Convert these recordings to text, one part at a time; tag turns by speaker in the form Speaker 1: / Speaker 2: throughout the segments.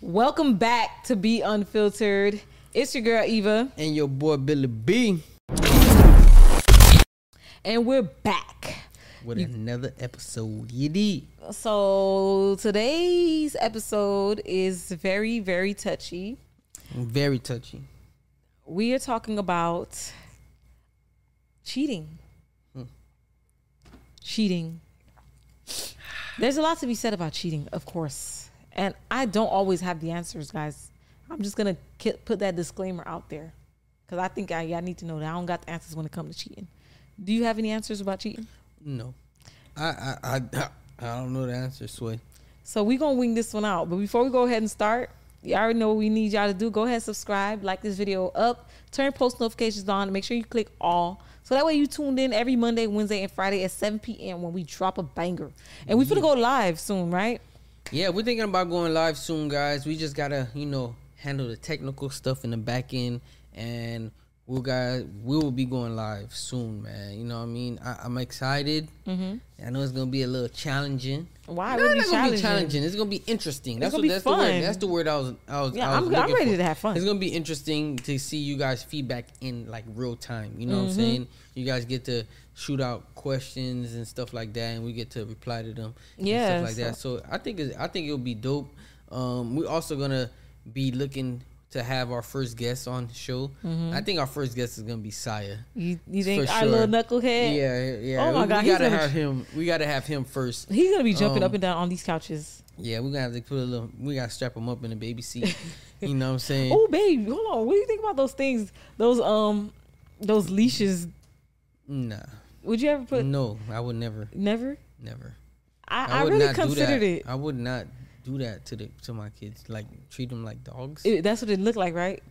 Speaker 1: Welcome back to Be Unfiltered. It's your girl Eva,
Speaker 2: And your boy Billy B
Speaker 1: and we're back.
Speaker 2: with another episode. You did.
Speaker 1: So today's episode is very, very touchy.
Speaker 2: Very touchy.
Speaker 1: We are talking about cheating. Hmm. Cheating. There's a lot to be said about cheating, of course. And I don't always have the answers, guys. I'm just to put that disclaimer out there because I think I, y'all need to know that I don't got the answers when it comes to cheating. Do you have any answers about cheating?
Speaker 2: No. I I I, I don't know the answer, Sway.
Speaker 1: So we gonna wing this one out. But before we go ahead and start, you already know what we need y'all to do. Go ahead, subscribe, like this video up, turn post notifications on, and make sure you click all. So that way you tuned in every Monday, Wednesday, and Friday at 7 p.m. when we drop a banger. And we're to go live soon, right?
Speaker 2: Yeah, we're thinking about going live soon, guys. We just gotta, you know, handle the technical stuff in the back end, and we'll guys we will be going live soon, man. You know what I mean? I, I'm excited. Mm-hmm. I know it's gonna be a little challenging.
Speaker 1: Why
Speaker 2: No,
Speaker 1: would it
Speaker 2: it's
Speaker 1: be
Speaker 2: not gonna be
Speaker 1: challenging?
Speaker 2: It's gonna be interesting. That's
Speaker 1: gonna
Speaker 2: what
Speaker 1: be
Speaker 2: that's the
Speaker 1: fun.
Speaker 2: word. That's the word I was I was.
Speaker 1: Yeah,
Speaker 2: I was
Speaker 1: I'm- I'm ready
Speaker 2: for.
Speaker 1: to have fun.
Speaker 2: It's gonna be interesting to see you guys feedback in like real time. You know what I'm
Speaker 1: Mm-hmm.
Speaker 2: saying? You guys get to shoot out questions and stuff like that, and we get to reply to them. and
Speaker 1: Yeah,
Speaker 2: stuff like that. So I think it's, I think it'll be dope. Um, we're also gonna be looking to have our first guest on the show.
Speaker 1: Mm-hmm.
Speaker 2: I think our first guest is gonna be Saya.
Speaker 1: You, you think our
Speaker 2: sure.
Speaker 1: little knucklehead?
Speaker 2: Yeah, yeah.
Speaker 1: Oh my
Speaker 2: we,
Speaker 1: God,
Speaker 2: we gotta have him. We gotta have him first.
Speaker 1: He's gonna be jumping
Speaker 2: Um,
Speaker 1: up and down on these couches.
Speaker 2: Yeah, we're gonna have to put a little. We gotta strap him up in a baby seat. you know what I'm saying?
Speaker 1: Oh, babe, hold on. What do you think about those things? Those um, those leashes.
Speaker 2: Nah,
Speaker 1: Would you ever put?
Speaker 2: no, I would never,
Speaker 1: Never.
Speaker 2: never.
Speaker 1: I, I,
Speaker 2: would
Speaker 1: really considered it.
Speaker 2: I would not do that to the to my kids. Like treat them like dogs.
Speaker 1: It- That's what it looked like, right?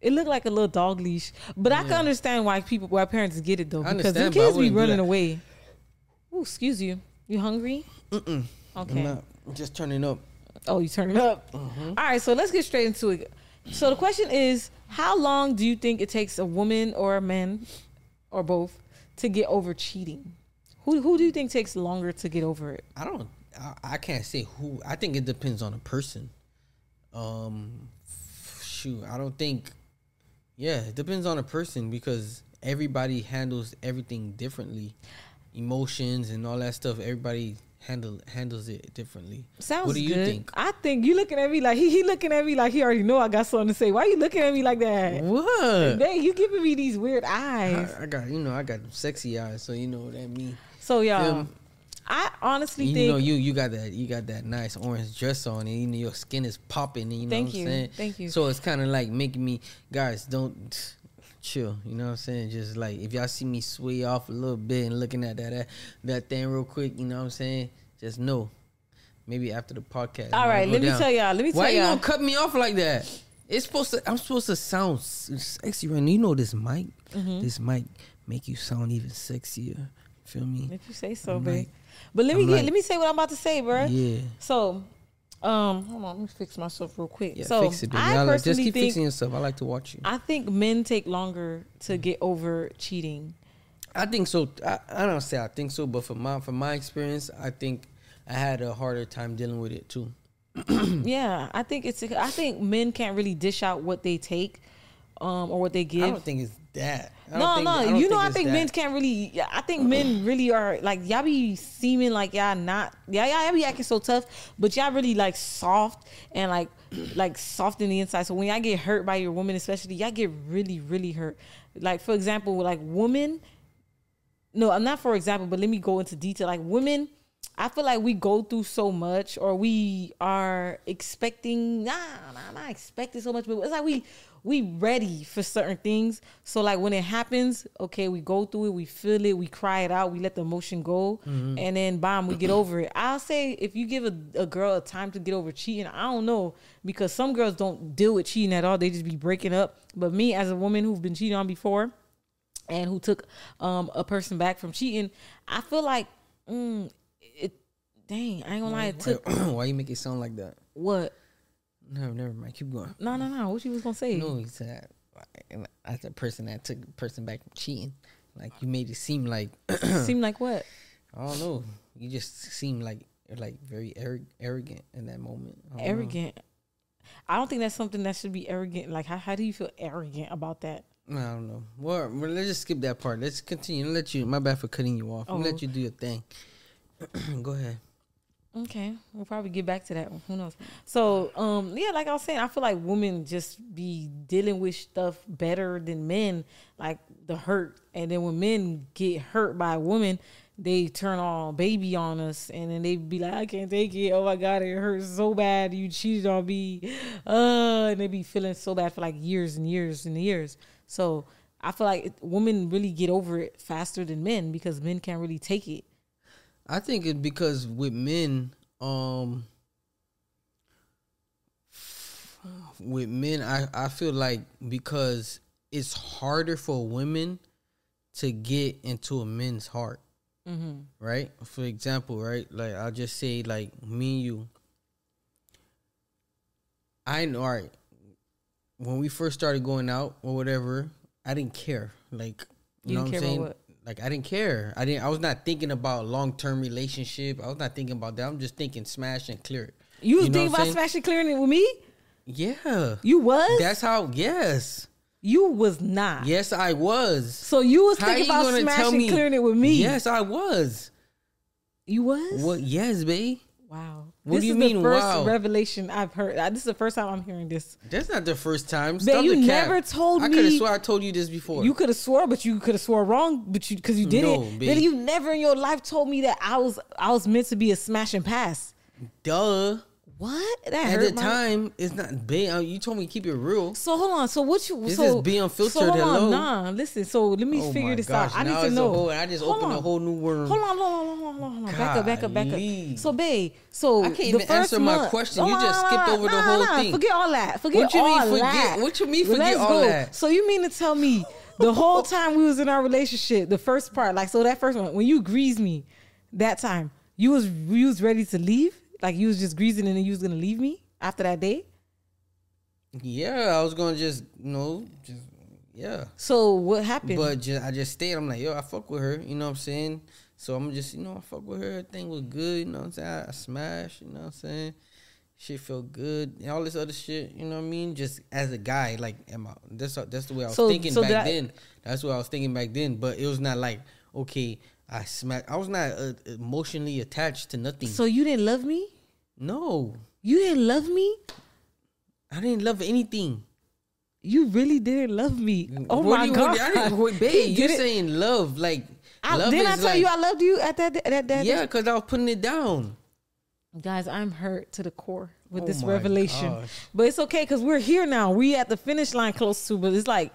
Speaker 1: It looked like a little dog leash, but I can understand why people, why parents get it though,
Speaker 2: I
Speaker 1: because the
Speaker 2: understand, but I
Speaker 1: kids be running away. Oh, excuse you. You hungry?
Speaker 2: Mm-mm.
Speaker 1: Okay.
Speaker 2: I'm not. I'm just turning up.
Speaker 1: Oh, you turn it up.
Speaker 2: Mm-hmm.
Speaker 1: All right, so let's get straight into it. So the question is, how long do you think it takes a woman or a man, or both, to get over cheating? Who who do you think takes longer to get over it?
Speaker 2: I don't. I, I can't say who. I think it depends on the person. Um, shoot, I don't think. Yeah, it depends on the person because everybody handles everything differently. Emotions and all that stuff. Everybody handle handles it differently.
Speaker 1: Sounds
Speaker 2: What do you
Speaker 1: good.
Speaker 2: think?
Speaker 1: I think you looking at me like he he looking at me like he already know I got something to say. Why you looking at me like that?
Speaker 2: What?
Speaker 1: Dang, you giving me these weird eyes.
Speaker 2: I, I got you know I got sexy eyes, so you know what that means.
Speaker 1: So y'all,
Speaker 2: Um,
Speaker 1: I honestly
Speaker 2: You
Speaker 1: think
Speaker 2: know you you got that you got that nice orange dress on, and you know your skin is popping. You know
Speaker 1: Thank
Speaker 2: what I'm
Speaker 1: you.
Speaker 2: saying?
Speaker 1: Thank you.
Speaker 2: So it's kind of like making me guys don't chill. You know what I'm saying? Just like if y'all see me sway off a little bit and looking at that that, that thing real quick, you know what I'm saying? Just know. Maybe after the podcast.
Speaker 1: All right,
Speaker 2: it might
Speaker 1: right,
Speaker 2: go
Speaker 1: let me tell y'all. Let me tell
Speaker 2: Why you
Speaker 1: y'all.
Speaker 2: gonna cut me off like that? It's supposed to. I'm supposed to sound sexy right now. You know this mic.
Speaker 1: Mm-hmm.
Speaker 2: This mic make you sound even sexier. Feel me?
Speaker 1: If you say so, babe. But let me get
Speaker 2: like-
Speaker 1: let me say what I'm about to say, bruh.
Speaker 2: Yeah.
Speaker 1: So, um, hold on, let me fix myself real quick.
Speaker 2: Yeah,
Speaker 1: so
Speaker 2: fix it, baby.
Speaker 1: I
Speaker 2: I like, just keep fixing yourself. I like to watch you.
Speaker 1: I think men take longer to get over cheating.
Speaker 2: I think so. I, I don't say I think so, but from my from my experience, I think I had a harder time dealing with it too.
Speaker 1: yeah, I think it's. I think men can't really dish out what they take, um, or what they give.
Speaker 2: I don't think it's that.
Speaker 1: No,
Speaker 2: think-
Speaker 1: no, you know, I think men can't really. I think men really are like y'all be seeming like y'all not. Yeah, y'all be acting so tough, but y'all really like soft and like like soft in the inside. So when y'all get hurt by your woman, especially, y'all get really, really hurt. Like for example, like women. No, I'm not for example, but let me go into detail. Like women, I feel like we go through so much, or we are expecting. Nah, nah, I'm not expecting so much, but it's like we we ready for certain things. So like when it happens, okay, we go through it, we feel it, we cry it out, we let the emotion go, and then bam, we get over it. I'll say if you give a, a girl a time to get over cheating, I don't know because some girls don't deal with cheating at all; they just be breaking up. But me, as a woman who's been cheated on before and who took um, a person back from cheating, I feel like mm. Dang, I ain't gonna lie. It took
Speaker 2: Why, you make it sound like that?
Speaker 1: what?
Speaker 2: No, never mind. Keep going.
Speaker 1: No, no, no. What you was gonna say?
Speaker 2: No, he said as a person that took a person back from cheating. Like you made it seem like
Speaker 1: Seem like what?
Speaker 2: I don't know. You just seem like like very arro- arrogant in that moment. I don't know.
Speaker 1: Arrogant. I don't think that's something that should be arrogant. Like, how, how do you feel arrogant about that?
Speaker 2: I don't know. Well, well, let's just skip that part. Let's continue. I'll let you. My bad for cutting you off.
Speaker 1: Oh.
Speaker 2: let you do your thing. Go ahead.
Speaker 1: Okay, we'll probably get back to that. one. Who knows? So, um, yeah, like I was saying, I feel like women just be dealing with stuff better than men, like the hurt. And then when men get hurt by a woman, they turn all baby on us, and then they be like, "I can't take it. Oh my god, it hurts so bad. You cheated on me." Uh, and they be feeling so bad for like years and years and years. So I feel like women really get over it faster than men because men can't really take it.
Speaker 2: I think it's because with men, um, with men, I I feel like because it's harder for women to get into a man's heart,
Speaker 1: Mm-hmm.
Speaker 2: right? For example, right? Like I'll just say, like me and you. I know, all right. When we first started going out or whatever, I didn't care. Like, you,
Speaker 1: You
Speaker 2: know what I'm saying?
Speaker 1: what?
Speaker 2: Like, I didn't care. I didn't. I was not thinking about long term relationship. I was not thinking about that. I'm just thinking smash and clear it.
Speaker 1: You was thinking about smashing clearing it with me?
Speaker 2: Yeah,
Speaker 1: You was?
Speaker 2: that's how. Yes,
Speaker 1: you was not.
Speaker 2: yes, I was.
Speaker 1: So you was
Speaker 2: How
Speaker 1: thinking
Speaker 2: you
Speaker 1: about smashing
Speaker 2: me?
Speaker 1: clearing it with me?
Speaker 2: Yes, I was.
Speaker 1: You was?
Speaker 2: What? Yes, babe.
Speaker 1: Wow.
Speaker 2: What
Speaker 1: this
Speaker 2: do you
Speaker 1: is
Speaker 2: mean,
Speaker 1: the first
Speaker 2: wow?
Speaker 1: revelation I've heard. This is the first time I'm hearing this.
Speaker 2: That's not the first time. Stop
Speaker 1: you never told me.
Speaker 2: I could have swore I told you this before.
Speaker 1: You could have swore, but you could have swore wrong, but you because you did
Speaker 2: No,
Speaker 1: it. Then you never in your life told me that I was I was meant to be a smash and pass.
Speaker 2: Duh.
Speaker 1: What? That
Speaker 2: At
Speaker 1: hurt
Speaker 2: the
Speaker 1: my-
Speaker 2: time, it's not babe. uh, You told me keep it real.
Speaker 1: So hold on. So what you?
Speaker 2: This
Speaker 1: so,
Speaker 2: is Be Unfiltered,
Speaker 1: So hold
Speaker 2: hello?
Speaker 1: Nah, listen. So let me
Speaker 2: Oh
Speaker 1: figure this
Speaker 2: gosh,
Speaker 1: out. I need to know.
Speaker 2: whole- I just
Speaker 1: Hold
Speaker 2: opened a whole new worm.
Speaker 1: Hold on, hold on, hold on, hold on, hold on. Back up, back up, back up. So, babe. So
Speaker 2: I can't
Speaker 1: the
Speaker 2: even
Speaker 1: first
Speaker 2: answer my question.
Speaker 1: Hold
Speaker 2: You just
Speaker 1: on,
Speaker 2: skipped
Speaker 1: nah,
Speaker 2: over the whole
Speaker 1: nah.
Speaker 2: thing.
Speaker 1: Forget all that. Forget
Speaker 2: What you mean forget-
Speaker 1: that.
Speaker 2: what you mean forget
Speaker 1: let's
Speaker 2: all
Speaker 1: go.
Speaker 2: that?
Speaker 1: So you mean to tell me the whole time we was in our relationship, the first part, like so that first one, when you greased me, that time you was you was ready to leave, like you was just greasing and then you was gonna leave me after that day.
Speaker 2: Yeah, I was gonna just you know just yeah.
Speaker 1: So what happened?
Speaker 2: But just, I just stayed. I'm like, yo, I fuck with her. You know what I'm saying? So I'm just, you know, I fuck with her. Everything was good. You know what I'm saying? I, I smashed. You know what I'm saying? Shit felt good and all this other shit. You know what I mean? Just as a guy, like, am I? That's that's the way I was
Speaker 1: So-
Speaker 2: thinking
Speaker 1: so
Speaker 2: back
Speaker 1: I-
Speaker 2: then. That's what I was thinking back then. But it was not like, okay, I smacked. I was not uh, emotionally attached to nothing.
Speaker 1: so you didn't love me?
Speaker 2: no,
Speaker 1: You didn't love me?
Speaker 2: I didn't love anything.
Speaker 1: You really didn't love me. Oh
Speaker 2: What
Speaker 1: my
Speaker 2: you-
Speaker 1: god!
Speaker 2: I didn't- wait, babe, you
Speaker 1: didn't-
Speaker 2: saying love like
Speaker 1: I,
Speaker 2: love
Speaker 1: didn't I tell
Speaker 2: like,
Speaker 1: you I loved you at that that that?
Speaker 2: yeah, because I was putting it down.
Speaker 1: Guys, I'm hurt to the core with
Speaker 2: Oh
Speaker 1: this revelation.
Speaker 2: gosh.
Speaker 1: But it's okay because we're here now. We at the finish line close to, but it's like,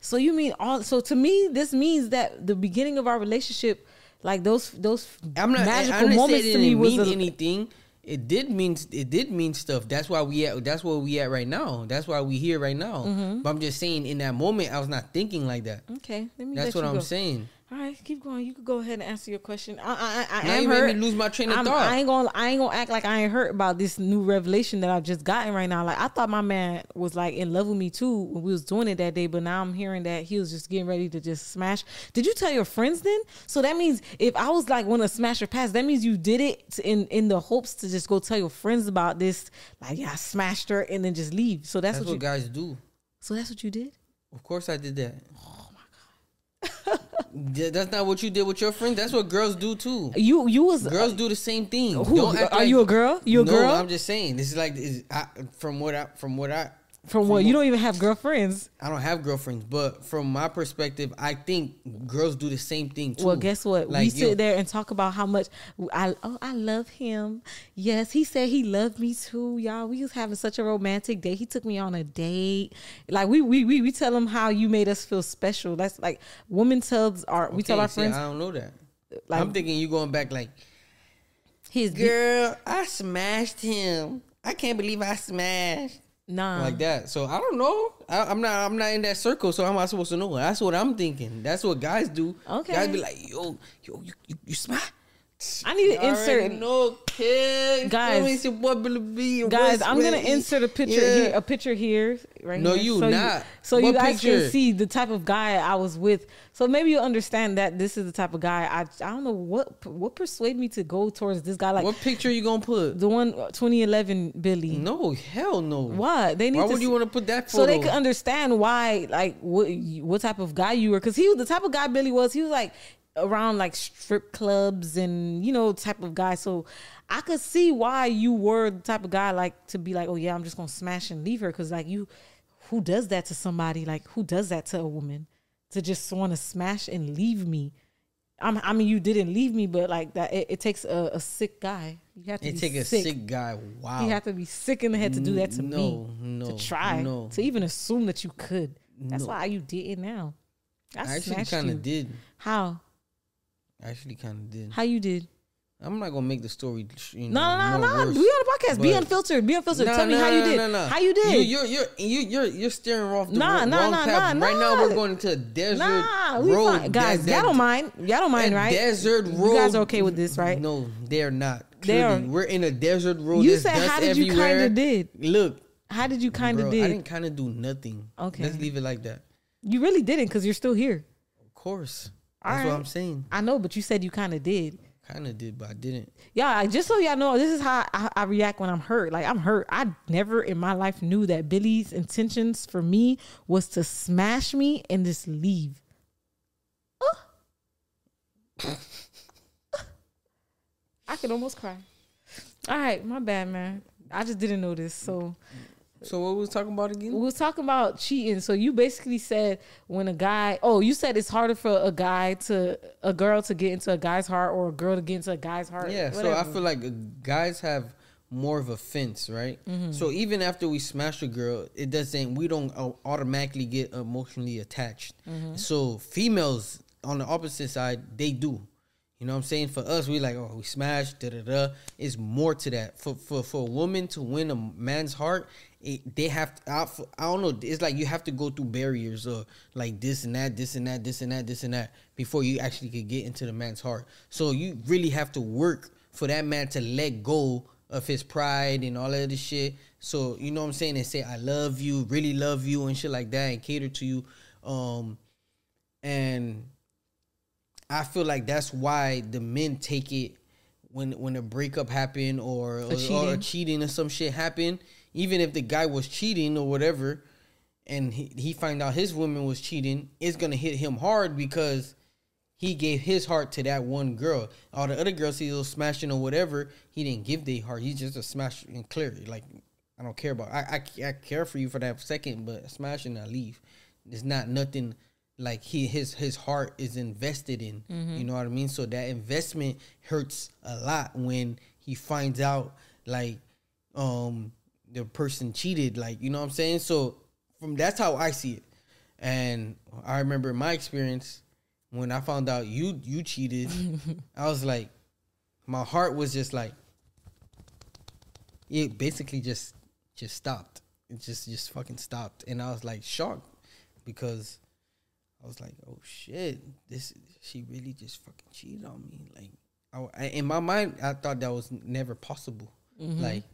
Speaker 1: so you mean all? So to me, this means that the beginning of our relationship, like those those
Speaker 2: I'm not.
Speaker 1: magical
Speaker 2: I didn't
Speaker 1: moments to me was
Speaker 2: mean
Speaker 1: a,
Speaker 2: anything. It did mean. It did mean stuff. That's why we at. That's where we at right now. That's why we here right now.
Speaker 1: Mm-hmm.
Speaker 2: But I'm just saying, in that moment, I was not thinking like that.
Speaker 1: okay. Let me.
Speaker 2: That's what I'm
Speaker 1: go.
Speaker 2: saying.
Speaker 1: All right, keep going. You could go ahead and answer your question. I, I, I, I
Speaker 2: Now
Speaker 1: am
Speaker 2: you made
Speaker 1: hurt.
Speaker 2: me lose my train of
Speaker 1: I'm-
Speaker 2: thought.
Speaker 1: I ain't gonna, I ain't gonna act like I ain't hurt about this new revelation that I've just gotten right now. Like I thought my man was like in love with me too when we was doing it that day, but now I'm hearing that he was just getting ready to just smash. Did you tell your friends then? So that means if I was like want to smash or pass, that means you did it in in the hopes to just go tell your friends about this. Like yeah, I smashed her and then just leave. So that's,
Speaker 2: That's
Speaker 1: what,
Speaker 2: what
Speaker 1: you.
Speaker 2: guys do.
Speaker 1: So that's what you did.
Speaker 2: Of course, I did that. Oh, God. That's not what you did with your friends. That's what girls do too.
Speaker 1: You you was uh,
Speaker 2: Girls do the same thing.
Speaker 1: Who- are
Speaker 2: like-
Speaker 1: you a girl? You a
Speaker 2: no,
Speaker 1: girl?
Speaker 2: I'm just saying. This is like is I, from what I from what I
Speaker 1: from what you don't even have girlfriends.
Speaker 2: I don't have girlfriends, but from my perspective, I think girls do the same thing too.
Speaker 1: Well, guess what? we sit
Speaker 2: yo,
Speaker 1: there and talk about how much I oh I love him. Yes, he said he loved me too, y'all. We was having such a romantic day. He took me on a date. Like we we we, we tell him how you made us feel special. That's like women tells our we tell our
Speaker 2: see,
Speaker 1: friends
Speaker 2: I don't know that.
Speaker 1: like
Speaker 2: I'm thinking you going back like,
Speaker 1: his
Speaker 2: girl, I smashed him. I can't believe I smashed
Speaker 1: nah.
Speaker 2: like that. So I don't know. I, I'm not. I'm not in that circle. So how am I supposed to know? That's what I'm thinking. That's what guys do.
Speaker 1: Okay.
Speaker 2: Guys be like, yo, yo, you you, you smash.
Speaker 1: I need to insert.
Speaker 2: kid.
Speaker 1: Guys.
Speaker 2: It's your boy Billy B.
Speaker 1: Guys, I'm gonna insert a picture
Speaker 2: Yeah.
Speaker 1: here, a picture here, right
Speaker 2: No,
Speaker 1: here.
Speaker 2: you
Speaker 1: so
Speaker 2: not.
Speaker 1: so you guys
Speaker 2: picture?
Speaker 1: can see the type of guy I was with. So maybe you'll understand that this is the type of guy I. I don't know what what persuaded me to go towards this guy. Like
Speaker 2: What picture you gonna put?
Speaker 1: the one uh, 2011 Billy.
Speaker 2: No, hell no.
Speaker 1: What they need
Speaker 2: Why
Speaker 1: to
Speaker 2: would you want to put that photo?
Speaker 1: so they could understand why like what what type of guy you were because he was the type of guy billy was he was like around like strip clubs and you know type of guy so i could see why you were the type of guy like to be like oh yeah i'm just gonna smash and leave her because like you who does that to somebody like who does that to a woman to just want to smash and leave me I'm, i mean you didn't leave me but like that it, it takes a, a sick guy you have to
Speaker 2: It take a
Speaker 1: sick.
Speaker 2: sick, guy. Wow.
Speaker 1: You have to be sick in the head to do that to
Speaker 2: no,
Speaker 1: me.
Speaker 2: No,
Speaker 1: to try.
Speaker 2: No,
Speaker 1: To even assume that you could. That's
Speaker 2: No.
Speaker 1: why you did it now. I,
Speaker 2: I actually kind of did.
Speaker 1: How?
Speaker 2: I actually kind of did.
Speaker 1: How you did?
Speaker 2: I'm not gonna make the story. You
Speaker 1: No,
Speaker 2: know,
Speaker 1: no, no, no.
Speaker 2: worse.
Speaker 1: We on the podcast. Be unfiltered. Be unfiltered.
Speaker 2: Nah,
Speaker 1: Tell me
Speaker 2: nah,
Speaker 1: how you did.
Speaker 2: nah, nah.
Speaker 1: How you did?
Speaker 2: You, you're you're you, you're you're steering off the
Speaker 1: Nah,
Speaker 2: wrong,
Speaker 1: nah,
Speaker 2: wrong
Speaker 1: nah,
Speaker 2: path.
Speaker 1: nah,
Speaker 2: right now we're going into a desert
Speaker 1: nah, we
Speaker 2: road.
Speaker 1: fine. Guys,
Speaker 2: That-
Speaker 1: y'all don't mind. Y'all don't mind, right?
Speaker 2: Desert road.
Speaker 1: You guys are okay with this, right?
Speaker 2: No, they're not.
Speaker 1: They are.
Speaker 2: We're in a desert road.
Speaker 1: You said how did you kinda did?
Speaker 2: Look,
Speaker 1: How did you kind of
Speaker 2: I didn't kind of do nothing.
Speaker 1: Okay.
Speaker 2: let's leave it like that.
Speaker 1: You really didn't because you're still here.
Speaker 2: Of course, That's what. I'm saying.
Speaker 1: I know, but you said you kind of did.
Speaker 2: Kind of did, but I didn't.
Speaker 1: Yeah, just so y'all know, this is how I, I react when I'm hurt. Like I'm hurt. I never in my life knew that Billy's intentions for me was to smash me and just leave. Uh. I could almost cry. All right, my bad, man. I just didn't know this. So
Speaker 2: So what we was talking about again?
Speaker 1: we was talking about cheating. So you basically said when a guy, oh, you said it's harder for a guy to a girl to get into a guy's heart or a girl to get into a guy's heart.
Speaker 2: Yeah, so I feel like guys have more of a fence, right?
Speaker 1: Mm-hmm.
Speaker 2: So even after we smash a girl, it doesn't. We don't uh, automatically get emotionally attached.
Speaker 1: Mm-hmm.
Speaker 2: So females on the opposite side, they do. You know what I'm saying? For us, we like, oh, we smashed, da da da. It's more to that. For for for a woman to win a man's heart, it, they have. To, I, I don't know. It's like you have to go through barriers or like this and that, this and that, this and that, this and that before you actually could get into the man's heart. So you really have to work for that man to let go of his pride and all of this shit. So you know what I'm saying? And say I love you, really love you, and shit like that, and cater to you. Um, and I feel like that's why the men take it when when a breakup happened or or, or
Speaker 1: cheating.
Speaker 2: cheating or some shit happened. Even if the guy was cheating or whatever, and he, he find out his woman was cheating, it's gonna hit him hard because he gave his heart to that one girl. All the other girls he was smashing or whatever, he didn't give their heart. He's just a smash and clear. Like I don't care about. I, I I care for you for that second, but smashing I leave. It's not nothing like he his his heart is invested in. You know what I mean? So that investment hurts a lot when he finds out like um the person cheated. Like you know what I'm saying? So from that's how I see it. And I remember my experience when I found out you you cheated. I was like, my heart was just like, it basically just just stopped. It just just fucking stopped, and I was like shocked because I was like, oh shit, this she really just fucking cheated on me. Like, I, in my mind, I thought that was never possible. Mm-hmm. Like,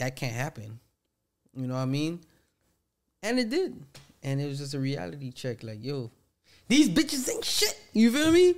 Speaker 2: that can't happen. You know what I mean? And it did, and it was just a reality check. Like, yo, these bitches ain't shit. You feel me?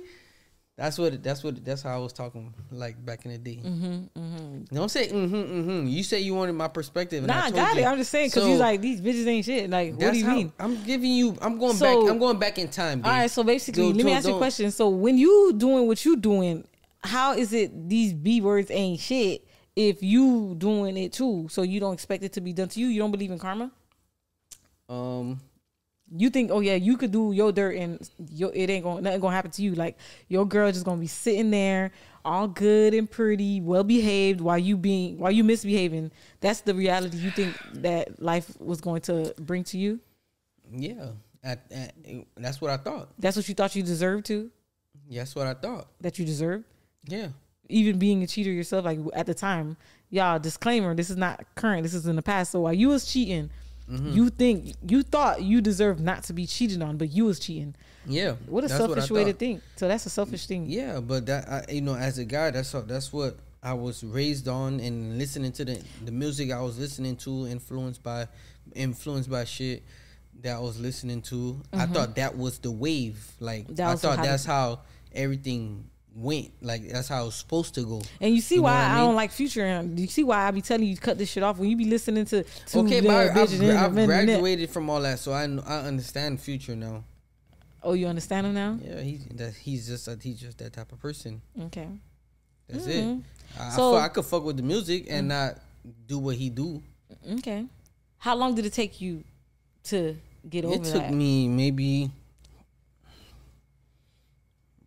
Speaker 2: That's what. That's what. That's how I was talking like back in the day.
Speaker 1: Mm-hmm,
Speaker 2: Don't say mm-hmm, mm-hmm. You say you wanted my perspective. And
Speaker 1: Nah,
Speaker 2: I
Speaker 1: I
Speaker 2: told
Speaker 1: got
Speaker 2: you.
Speaker 1: it. I'm just saying because
Speaker 2: So,
Speaker 1: he's like these bitches ain't shit. Like, what do you mean?
Speaker 2: I'm giving you. I'm going
Speaker 1: So-
Speaker 2: back. I'm going back in time. Babe.
Speaker 1: All right, so basically,
Speaker 2: Don't-
Speaker 1: let me
Speaker 2: don't-
Speaker 1: ask you a question. So when you doing what you doing, how is it these B words ain't shit if you doing it too? So you don't expect it to be done to you? You don't believe in karma?
Speaker 2: Um,
Speaker 1: You think, oh yeah, you could do your dirt and your, it ain't going nothing gonna happen to you. Like your girl just gonna be sitting there, all good and pretty, well behaved, while you being while you misbehaving. That's the reality you think that life was going to bring to you.
Speaker 2: yeah. At, at, that's what I thought.
Speaker 1: That's what you thought you deserved to.
Speaker 2: That's what I thought.
Speaker 1: That you deserved.
Speaker 2: Yeah.
Speaker 1: Even being a cheater yourself, like at the time, y'all disclaimer, this is not current, this is in the past. So while you was cheating,
Speaker 2: Mm-hmm.
Speaker 1: You think you thought you deserved not to be cheated on, but you was cheating.
Speaker 2: Yeah.
Speaker 1: What a selfish way to think. So that's a selfish thing.
Speaker 2: Yeah, but that I, you know, as a guy, that's what that's what I was raised on, and listening to the the music I was listening to, influenced by influenced by shit that I was listening to. I thought that was the wave. Like
Speaker 1: Mm-hmm. That
Speaker 2: I thought
Speaker 1: how
Speaker 2: that's how everything went. Like that's how it was supposed to go.
Speaker 1: And you see
Speaker 2: You
Speaker 1: why
Speaker 2: I mean?
Speaker 1: don't like Future. And you see why I be telling you to cut this shit off when you be listening to. to
Speaker 2: okay,
Speaker 1: the
Speaker 2: but I, I've, I've graduated from all that, so I I understand future now.
Speaker 1: Oh, you understand him now?
Speaker 2: Yeah, he that he's just a, he's just that type of person.
Speaker 1: Okay.
Speaker 2: That's
Speaker 1: Mhm.
Speaker 2: it. I,
Speaker 1: So-
Speaker 2: I, I could fuck with the music and not do what he do.
Speaker 1: Okay. How long did it take you to get over
Speaker 2: It took
Speaker 1: that?
Speaker 2: me maybe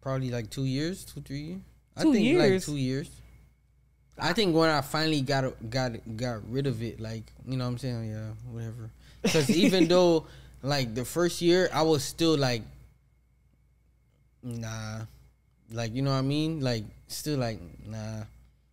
Speaker 2: probably like two years, two three years. I
Speaker 1: Two
Speaker 2: think like two years. I think when I finally got got got rid of it, like you know what I'm saying, yeah, whatever. Because even though like the first year, I was still like, nah, like you know what I mean, like still like nah,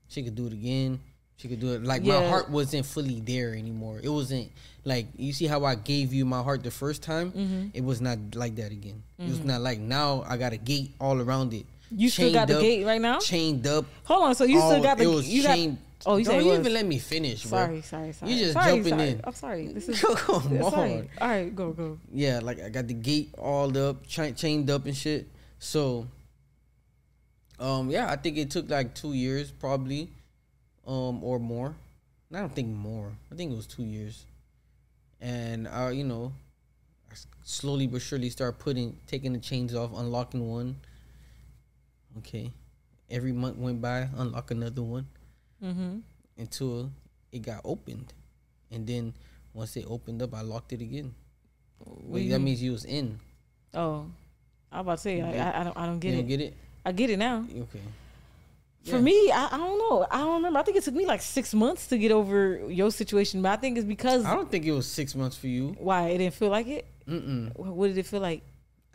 Speaker 2: she could do it again. She could do it. Like my heart wasn't fully there anymore. It wasn't like you see how I gave you my heart the first time.
Speaker 1: Mm-hmm.
Speaker 2: It was not like that again. It was not like now I got a gate all around it.
Speaker 1: You still got
Speaker 2: Chained
Speaker 1: the gate right now?
Speaker 2: Chained up.
Speaker 1: Hold on. So you
Speaker 2: all-
Speaker 1: still got the.
Speaker 2: it was
Speaker 1: you got,
Speaker 2: chained.
Speaker 1: oh, you
Speaker 2: Don't you even let me finish, bro.
Speaker 1: Sorry, sorry, sorry.
Speaker 2: You just
Speaker 1: sorry,
Speaker 2: jumping
Speaker 1: sorry.
Speaker 2: in.
Speaker 1: I'm sorry. This is.
Speaker 2: Come
Speaker 1: yeah, sorry.
Speaker 2: on.
Speaker 1: All right, go go.
Speaker 2: Yeah, like I got the gate all up, cha- chained up and shit. So, um, yeah, I think it took like two years probably, um, or more. I don't think more. I think it was two years. And I, you know, I slowly but surely start putting taking the chains off, unlocking one. Okay, every month went by, unlock another one
Speaker 1: Mm-hmm.
Speaker 2: until it got opened, and then once it opened up, I locked it again.
Speaker 1: Do
Speaker 2: that means you was in.
Speaker 1: Oh, I was about to say I, I, I don't I don't get
Speaker 2: you
Speaker 1: it.
Speaker 2: don't get it?
Speaker 1: I get it now.
Speaker 2: Okay.
Speaker 1: For
Speaker 2: Yeah.
Speaker 1: me, I, I don't know. I don't remember. I think it took me like six months to get over your situation, but I think it's because
Speaker 2: I don't think it was six months for you.
Speaker 1: why it didn't feel like it.
Speaker 2: Mm-mm.
Speaker 1: What did it feel like?